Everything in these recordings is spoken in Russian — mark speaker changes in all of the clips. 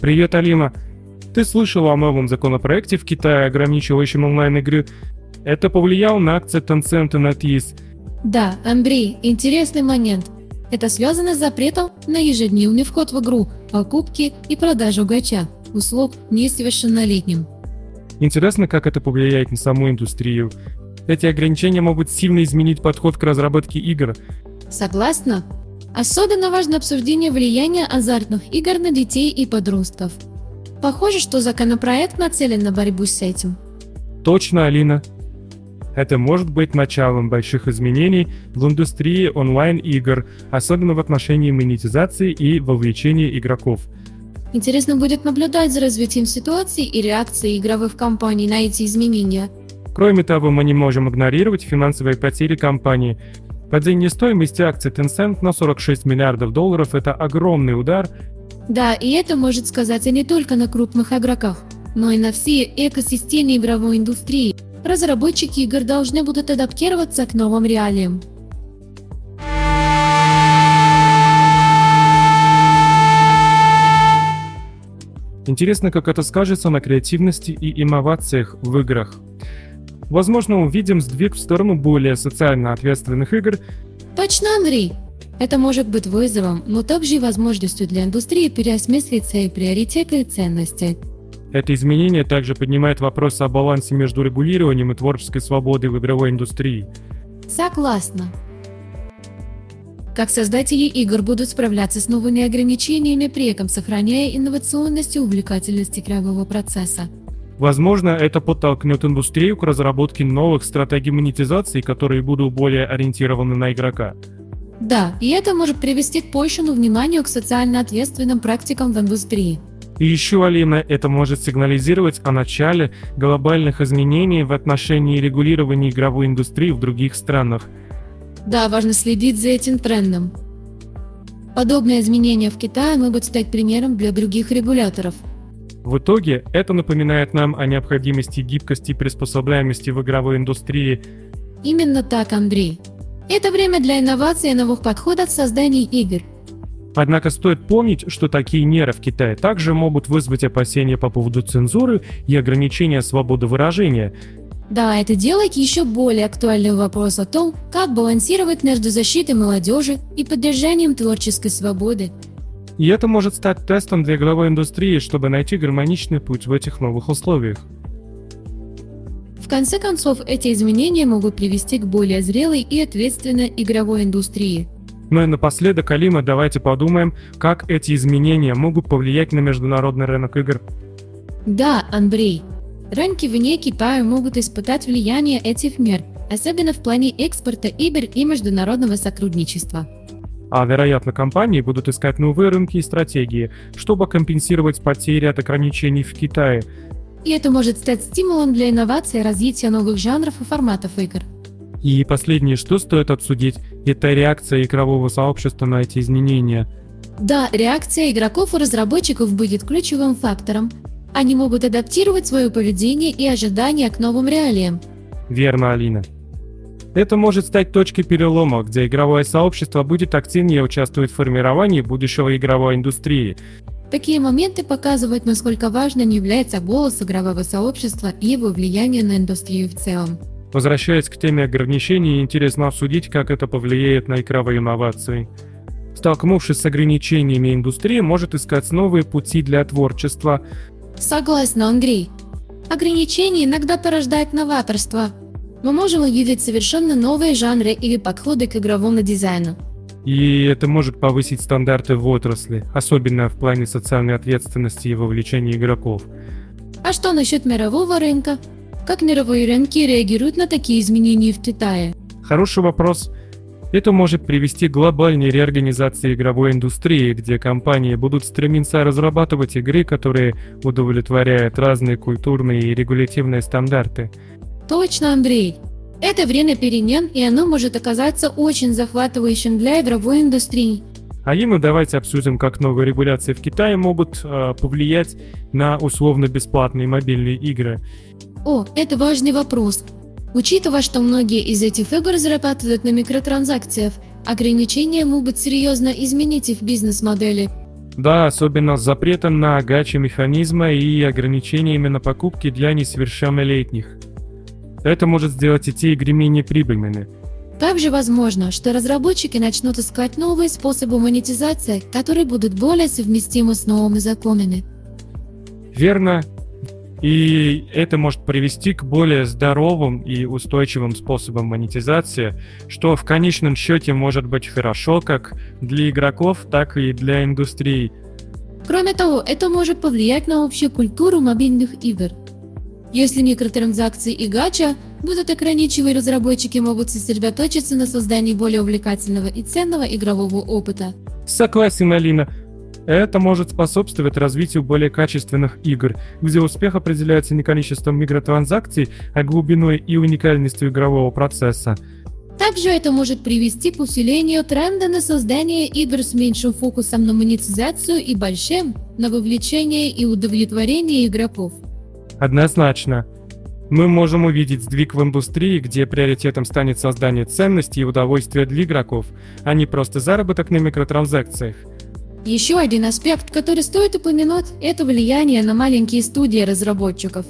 Speaker 1: Привет, Алима. Ты слышала о новом законопроекте в Китае, ограничивающем онлайн-игры? Это повлияло на акции Tencent и NetEase.
Speaker 2: Да, Андрей, интересный момент. Это связано с запретом на ежедневный вход в игру, покупки и продажу гача, услуг несовершеннолетним.
Speaker 1: Интересно, как это повлияет на саму индустрию. Эти ограничения могут сильно изменить подход к разработке игр.
Speaker 2: Согласна? Особенно важно обсуждение влияния азартных игр на детей и подростков. Похоже, что законопроект нацелен на борьбу с этим.
Speaker 1: Точно, Алина. Это может быть началом больших изменений в индустрии онлайн-игр, особенно в отношении монетизации и вовлечения игроков.
Speaker 2: Интересно будет наблюдать за развитием ситуации и реакцией игровых компаний на эти изменения.
Speaker 1: Кроме того, мы не можем игнорировать финансовые потери компании, Падение стоимости акций Tencent на 46 миллиардов долларов – это огромный удар.
Speaker 2: Да, и это может сказаться не только на крупных игроках, но и на всей экосистеме игровой индустрии. Разработчики игр должны будут адаптироваться к новым реалиям.
Speaker 1: Интересно, как это скажется на креативности и инновациях в играх. Возможно, увидим сдвиг в сторону более социально ответственных игр.
Speaker 2: Точно, Андрей. Это может быть вызовом, но также и возможностью для индустрии переосмыслить свои приоритеты и ценности.
Speaker 1: Это изменение также поднимает вопрос о балансе между регулированием и творческой свободой в игровой индустрии.
Speaker 2: Согласна. Как создатели игр будут справляться с новыми ограничениями, при этом сохраняя инновационность и увлекательность игрового процесса.
Speaker 1: Возможно, это подтолкнет индустрию к разработке новых стратегий монетизации, которые будут более ориентированы на игрока.
Speaker 2: Да, и это может привести к большему вниманию к социально ответственным практикам в индустрии.
Speaker 1: И еще, Алина, это может сигнализировать о начале глобальных изменений в отношении регулирования игровой индустрии в других странах.
Speaker 2: Да, важно следить за этим трендом. Подобные изменения в Китае могут стать примером для других регуляторов –
Speaker 1: в итоге это напоминает нам о необходимости гибкости и приспособляемости в игровой индустрии.
Speaker 2: Именно так, Андрей. Это время для инноваций и новых подходов в создании игр.
Speaker 1: Однако стоит помнить, что такие меры в Китае также могут вызвать опасения по поводу цензуры и ограничения свободы выражения.
Speaker 2: Да, это делает еще более актуальным вопрос о том, как балансировать между защитой молодежи и поддержанием творческой свободы.
Speaker 1: И это может стать тестом для игровой индустрии, чтобы найти гармоничный путь в этих новых условиях.
Speaker 2: В конце концов, эти изменения могут привести к более зрелой и ответственной игровой индустрии.
Speaker 1: Ну и напоследок, Алима, давайте подумаем, как эти изменения могут повлиять на международный рынок игр.
Speaker 2: Да, Андрей. Рынки вне Китая могут испытать влияние этих мер, особенно в плане экспорта игр и международного сотрудничества
Speaker 1: а вероятно компании будут искать новые рынки и стратегии, чтобы компенсировать потери от ограничений в Китае.
Speaker 2: И это может стать стимулом для инноваций и развития новых жанров и форматов игр.
Speaker 1: И последнее, что стоит обсудить, это реакция игрового сообщества на эти изменения.
Speaker 2: Да, реакция игроков и разработчиков будет ключевым фактором. Они могут адаптировать свое поведение и ожидания к новым реалиям.
Speaker 1: Верно, Алина. Это может стать точкой перелома, где игровое сообщество будет активнее участвовать в формировании будущего игровой индустрии.
Speaker 2: Такие моменты показывают, насколько важным является голос игрового сообщества и его влияние на индустрию в целом.
Speaker 1: Возвращаясь к теме ограничений, интересно обсудить, как это повлияет на игровые инновации. Столкнувшись с ограничениями, индустрия может искать новые пути для творчества.
Speaker 2: Согласна, Андрей. Ограничения иногда порождают новаторство, мы можем увидеть совершенно новые жанры или подходы к игровому дизайну.
Speaker 1: И это может повысить стандарты в отрасли, особенно в плане социальной ответственности и вовлечения игроков.
Speaker 2: А что насчет мирового рынка? Как мировые рынки реагируют на такие изменения в Китае?
Speaker 1: Хороший вопрос. Это может привести к глобальной реорганизации игровой индустрии, где компании будут стремиться разрабатывать игры, которые удовлетворяют разные культурные и регулятивные стандарты.
Speaker 2: Точно, Андрей. Это время перемен, и оно может оказаться очень захватывающим для игровой индустрии.
Speaker 1: А и мы давайте обсудим, как новые регуляции в Китае могут э, повлиять на условно-бесплатные мобильные игры.
Speaker 2: О, это важный вопрос. Учитывая, что многие из этих игр зарабатывают на микротранзакциях, ограничения могут серьезно изменить их бизнес-модели.
Speaker 1: Да, особенно с запретом на гачи-механизмы и ограничениями на покупки для несовершеннолетних. Это может сделать эти игры менее прибыльными.
Speaker 2: Также возможно, что разработчики начнут искать новые способы монетизации, которые будут более совместимы с новыми законами.
Speaker 1: Верно. И это может привести к более здоровым и устойчивым способам монетизации, что в конечном счете может быть хорошо как для игроков, так и для индустрии.
Speaker 2: Кроме того, это может повлиять на общую культуру мобильных игр. Если микротранзакции и гача будут ограничивать, разработчики могут сосредоточиться на создании более увлекательного и ценного игрового опыта.
Speaker 1: Согласен, Алина. Это может способствовать развитию более качественных игр, где успех определяется не количеством микротранзакций, а глубиной и уникальностью игрового процесса.
Speaker 2: Также это может привести к усилению тренда на создание игр с меньшим фокусом на монетизацию и большим на вовлечение и удовлетворение игроков.
Speaker 1: Однозначно. Мы можем увидеть сдвиг в индустрии, где приоритетом станет создание ценностей и удовольствия для игроков, а не просто заработок на микротранзакциях.
Speaker 2: Еще один аспект, который стоит упомянуть, это влияние на маленькие студии разработчиков.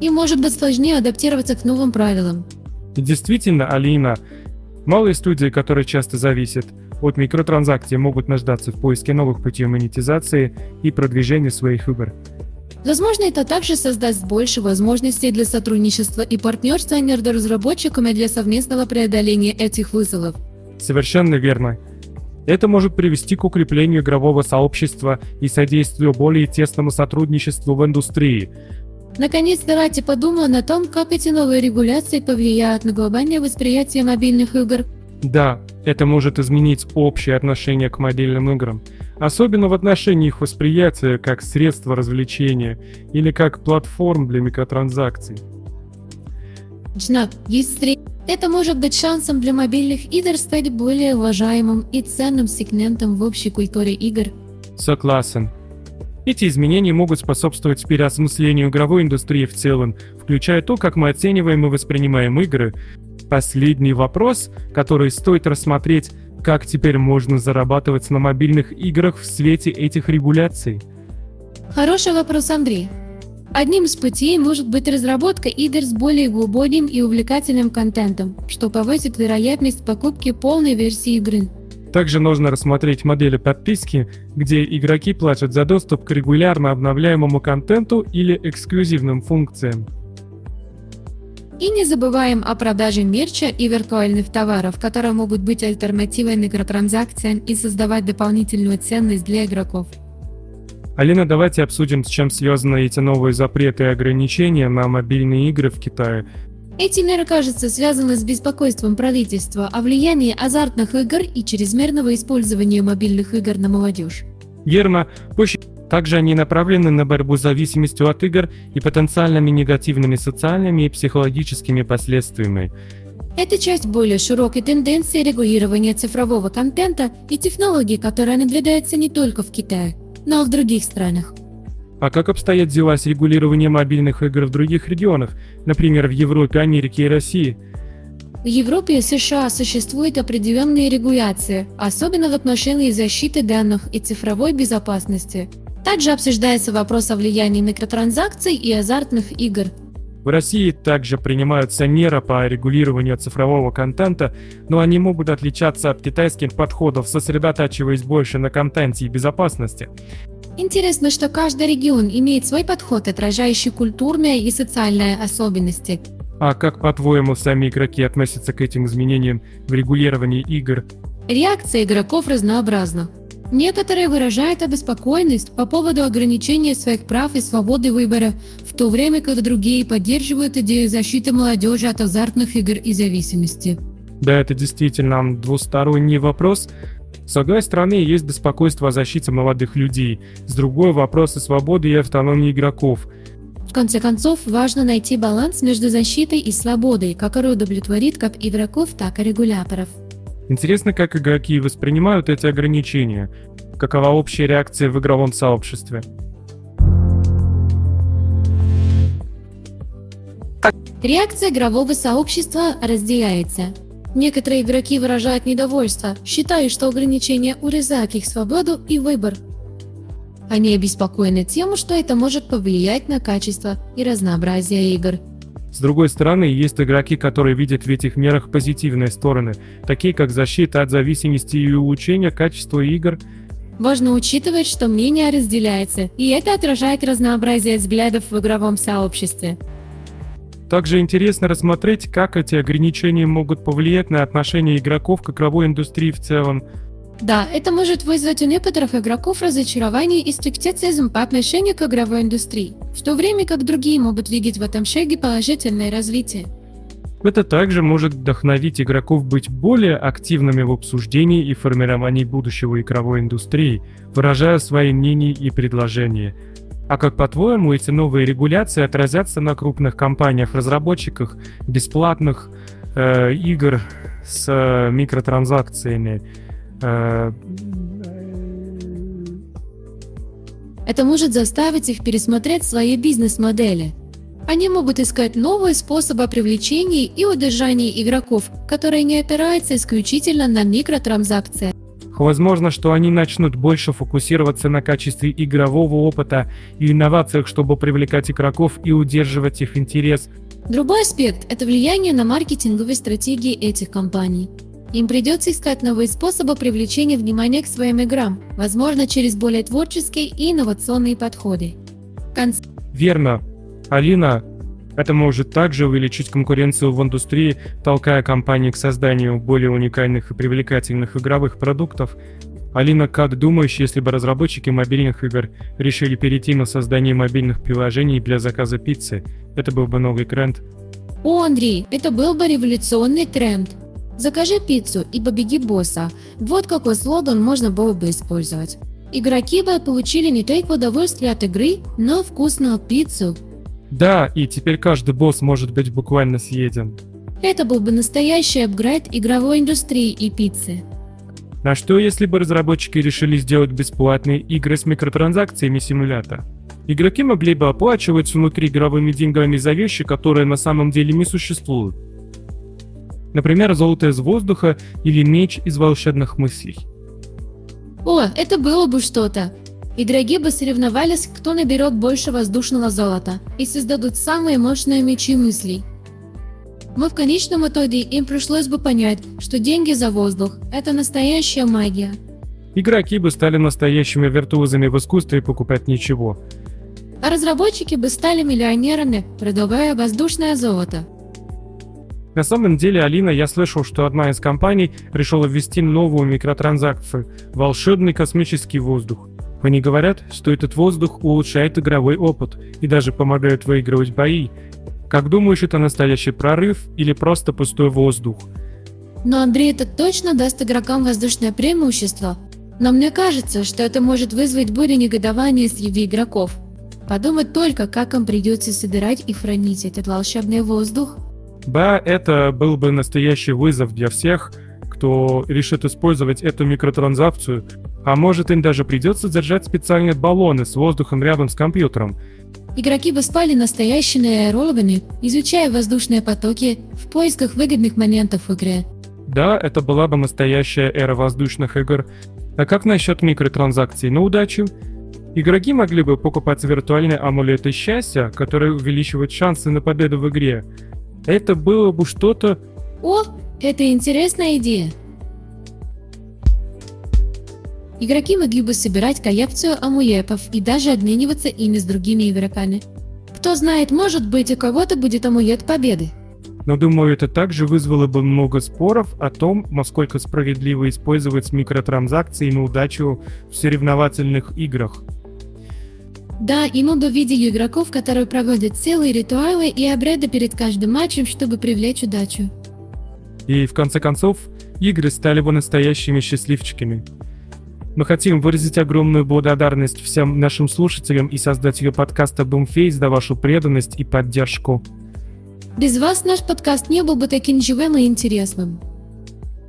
Speaker 2: Им может быть сложнее адаптироваться к новым правилам.
Speaker 1: И действительно, Алина, малые студии, которые часто зависят от микротранзакций, могут нуждаться в поиске новых путей монетизации и продвижения своих игр.
Speaker 2: Возможно, это также создаст больше возможностей для сотрудничества и партнерства между разработчиками для совместного преодоления этих вызовов.
Speaker 1: Совершенно верно. Это может привести к укреплению игрового сообщества и содействию более тесному сотрудничеству в индустрии.
Speaker 2: Наконец, давайте подумаем о том, как эти новые регуляции повлияют на глобальное восприятие мобильных игр.
Speaker 1: Да, это может изменить общее отношение к мобильным играм особенно в отношении их восприятия как средства развлечения или как платформ для микротранзакций.
Speaker 2: Джнаб, если это может быть шансом для мобильных игр стать более уважаемым и ценным сегментом в общей культуре игр.
Speaker 1: Согласен. Эти изменения могут способствовать переосмыслению игровой индустрии в целом, включая то, как мы оцениваем и воспринимаем игры. Последний вопрос, который стоит рассмотреть, как теперь можно зарабатывать на мобильных играх в свете этих регуляций?
Speaker 2: Хороший вопрос, Андрей. Одним из путей может быть разработка игр с более глубоким и увлекательным контентом, что повысит вероятность покупки полной версии игры.
Speaker 1: Также нужно рассмотреть модели подписки, где игроки платят за доступ к регулярно обновляемому контенту или эксклюзивным функциям.
Speaker 2: И не забываем о продаже мерча и виртуальных товаров, которые могут быть альтернативой микротранзакциям и создавать дополнительную ценность для игроков.
Speaker 1: Алина, давайте обсудим, с чем связаны эти новые запреты и ограничения на мобильные игры в Китае.
Speaker 2: Эти меры, кажется, связаны с беспокойством правительства о влиянии азартных игр и чрезмерного использования мобильных игр на молодежь.
Speaker 1: Верно. Позже также они направлены на борьбу с зависимостью от игр и потенциальными негативными социальными и психологическими последствиями.
Speaker 2: Это часть более широкой тенденции регулирования цифрового контента и технологий, которая наблюдается не только в Китае, но и в других странах.
Speaker 1: А как обстоят дела с регулированием мобильных игр в других регионах, например, в Европе, Америке и России?
Speaker 2: В Европе и США существуют определенные регуляции, особенно в отношении защиты данных и цифровой безопасности – также обсуждается вопрос о влиянии микротранзакций и азартных игр.
Speaker 1: В России также принимаются меры по регулированию цифрового контента, но они могут отличаться от китайских подходов, сосредотачиваясь больше на контенте и безопасности.
Speaker 2: Интересно, что каждый регион имеет свой подход, отражающий культурные и социальные особенности.
Speaker 1: А как, по-твоему, сами игроки относятся к этим изменениям в регулировании игр?
Speaker 2: Реакция игроков разнообразна. Некоторые выражают обеспокоенность по поводу ограничения своих прав и свободы выбора, в то время как другие поддерживают идею защиты молодежи от азартных игр и зависимости.
Speaker 1: Да, это действительно двусторонний вопрос. С одной стороны, есть беспокойство о защите молодых людей, с другой – вопросы свободы и автономии игроков.
Speaker 2: В конце концов, важно найти баланс между защитой и свободой, который удовлетворит как игроков, так и регуляторов.
Speaker 1: Интересно, как игроки воспринимают эти ограничения. Какова общая реакция в игровом сообществе?
Speaker 2: Реакция игрового сообщества разделяется. Некоторые игроки выражают недовольство, считая, что ограничения урезают их свободу и выбор. Они обеспокоены тем, что это может повлиять на качество и разнообразие игр.
Speaker 1: С другой стороны, есть игроки, которые видят в этих мерах позитивные стороны, такие как защита от зависимости и улучшение качества игр.
Speaker 2: Важно учитывать, что мнение разделяется, и это отражает разнообразие взглядов в игровом сообществе.
Speaker 1: Также интересно рассмотреть, как эти ограничения могут повлиять на отношение игроков к игровой индустрии в целом.
Speaker 2: Да, это может вызвать у некоторых игроков разочарование и скептицизм по отношению к игровой индустрии, в то время как другие могут видеть в этом шаге положительное развитие.
Speaker 1: Это также может вдохновить игроков быть более активными в обсуждении и формировании будущего игровой индустрии, выражая свои мнения и предложения – а как по-твоему эти новые регуляции отразятся на крупных компаниях-разработчиках бесплатных э, игр с э, микротранзакциями?
Speaker 2: Это может заставить их пересмотреть свои бизнес-модели. Они могут искать новые способы привлечения и удержания игроков, которые не опираются исключительно на микротранзакции.
Speaker 1: Возможно, что они начнут больше фокусироваться на качестве игрового опыта и инновациях, чтобы привлекать игроков и удерживать их интерес.
Speaker 2: Другой аспект – это влияние на маркетинговые стратегии этих компаний. Им придется искать новые способы привлечения внимания к своим играм, возможно, через более творческие и инновационные подходы.
Speaker 1: Конц... Верно. Алина, это может также увеличить конкуренцию в индустрии, толкая компании к созданию более уникальных и привлекательных игровых продуктов. Алина, как думаешь, если бы разработчики мобильных игр решили перейти на создание мобильных приложений для заказа пиццы, это был бы новый тренд?
Speaker 2: О, Андрей, это был бы революционный тренд. Закажи пиццу и побеги босса. Вот какой слоган можно было бы использовать. Игроки бы получили не только удовольствие от игры, но вкусную пиццу,
Speaker 1: да, и теперь каждый босс может быть буквально съеден.
Speaker 2: Это был бы настоящий апгрейд игровой индустрии и пиццы.
Speaker 1: На что, если бы разработчики решили сделать бесплатные игры с микротранзакциями симулятора? Игроки могли бы оплачивать внутри игровыми деньгами за вещи, которые на самом деле не существуют. Например, золото из воздуха или меч из волшебных мыслей.
Speaker 2: О, это было бы что-то. Игроки бы соревновались, кто наберет больше воздушного золота, и создадут самые мощные мечи мыслей. Но в конечном итоге им пришлось бы понять, что деньги за воздух – это настоящая магия.
Speaker 1: Игроки бы стали настоящими виртуозами в искусстве и покупать ничего.
Speaker 2: А разработчики бы стали миллионерами, продавая воздушное золото.
Speaker 1: На самом деле, Алина, я слышал, что одна из компаний решила ввести новую микротранзакцию – волшебный космический воздух. Они говорят, что этот воздух улучшает игровой опыт и даже помогает выигрывать бои. Как думаешь, это настоящий прорыв или просто пустой воздух?
Speaker 2: Но Андрей это точно даст игрокам воздушное преимущество. Но мне кажется, что это может вызвать бурю негодования среди игроков. Подумать только, как им придется собирать и хранить этот волшебный воздух.
Speaker 1: Да, это был бы настоящий вызов для всех, кто решит использовать эту микротранзакцию а может им даже придется держать специальные баллоны с воздухом рядом с компьютером.
Speaker 2: Игроки бы спали настоящими аэрологами, изучая воздушные потоки в поисках выгодных моментов в игре.
Speaker 1: Да, это была бы настоящая эра воздушных игр. А как насчет микротранзакций на удачу? Игроки могли бы покупать виртуальные амулеты счастья, которые увеличивают шансы на победу в игре. Это было бы что-то...
Speaker 2: О, это интересная идея. Игроки могли бы собирать коллекцию амулетов и даже обмениваться ими с другими игроками. Кто знает, может быть, у кого-то будет амулет победы.
Speaker 1: Но думаю, это также вызвало бы много споров о том, насколько справедливо использовать микротранзакции на удачу в соревновательных играх.
Speaker 2: Да, и много видели игроков, которые проводят целые ритуалы и обряды перед каждым матчем, чтобы привлечь удачу.
Speaker 1: И в конце концов, игры стали бы настоящими счастливчиками. Мы хотим выразить огромную благодарность всем нашим слушателям и создателю подкаста Boomface за вашу преданность и поддержку.
Speaker 2: Без вас наш подкаст не был бы таким живым и интересным.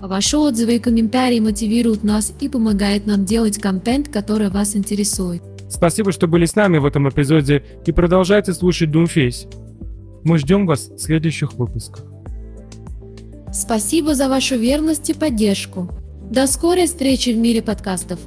Speaker 2: Ваши отзывы и комментарии мотивируют нас и помогают нам делать контент, который вас интересует.
Speaker 1: Спасибо, что были с нами в этом эпизоде и продолжайте слушать Doomface. Мы ждем вас в следующих выпусках.
Speaker 2: Спасибо за вашу верность и поддержку. До скорой встречи в мире подкастов.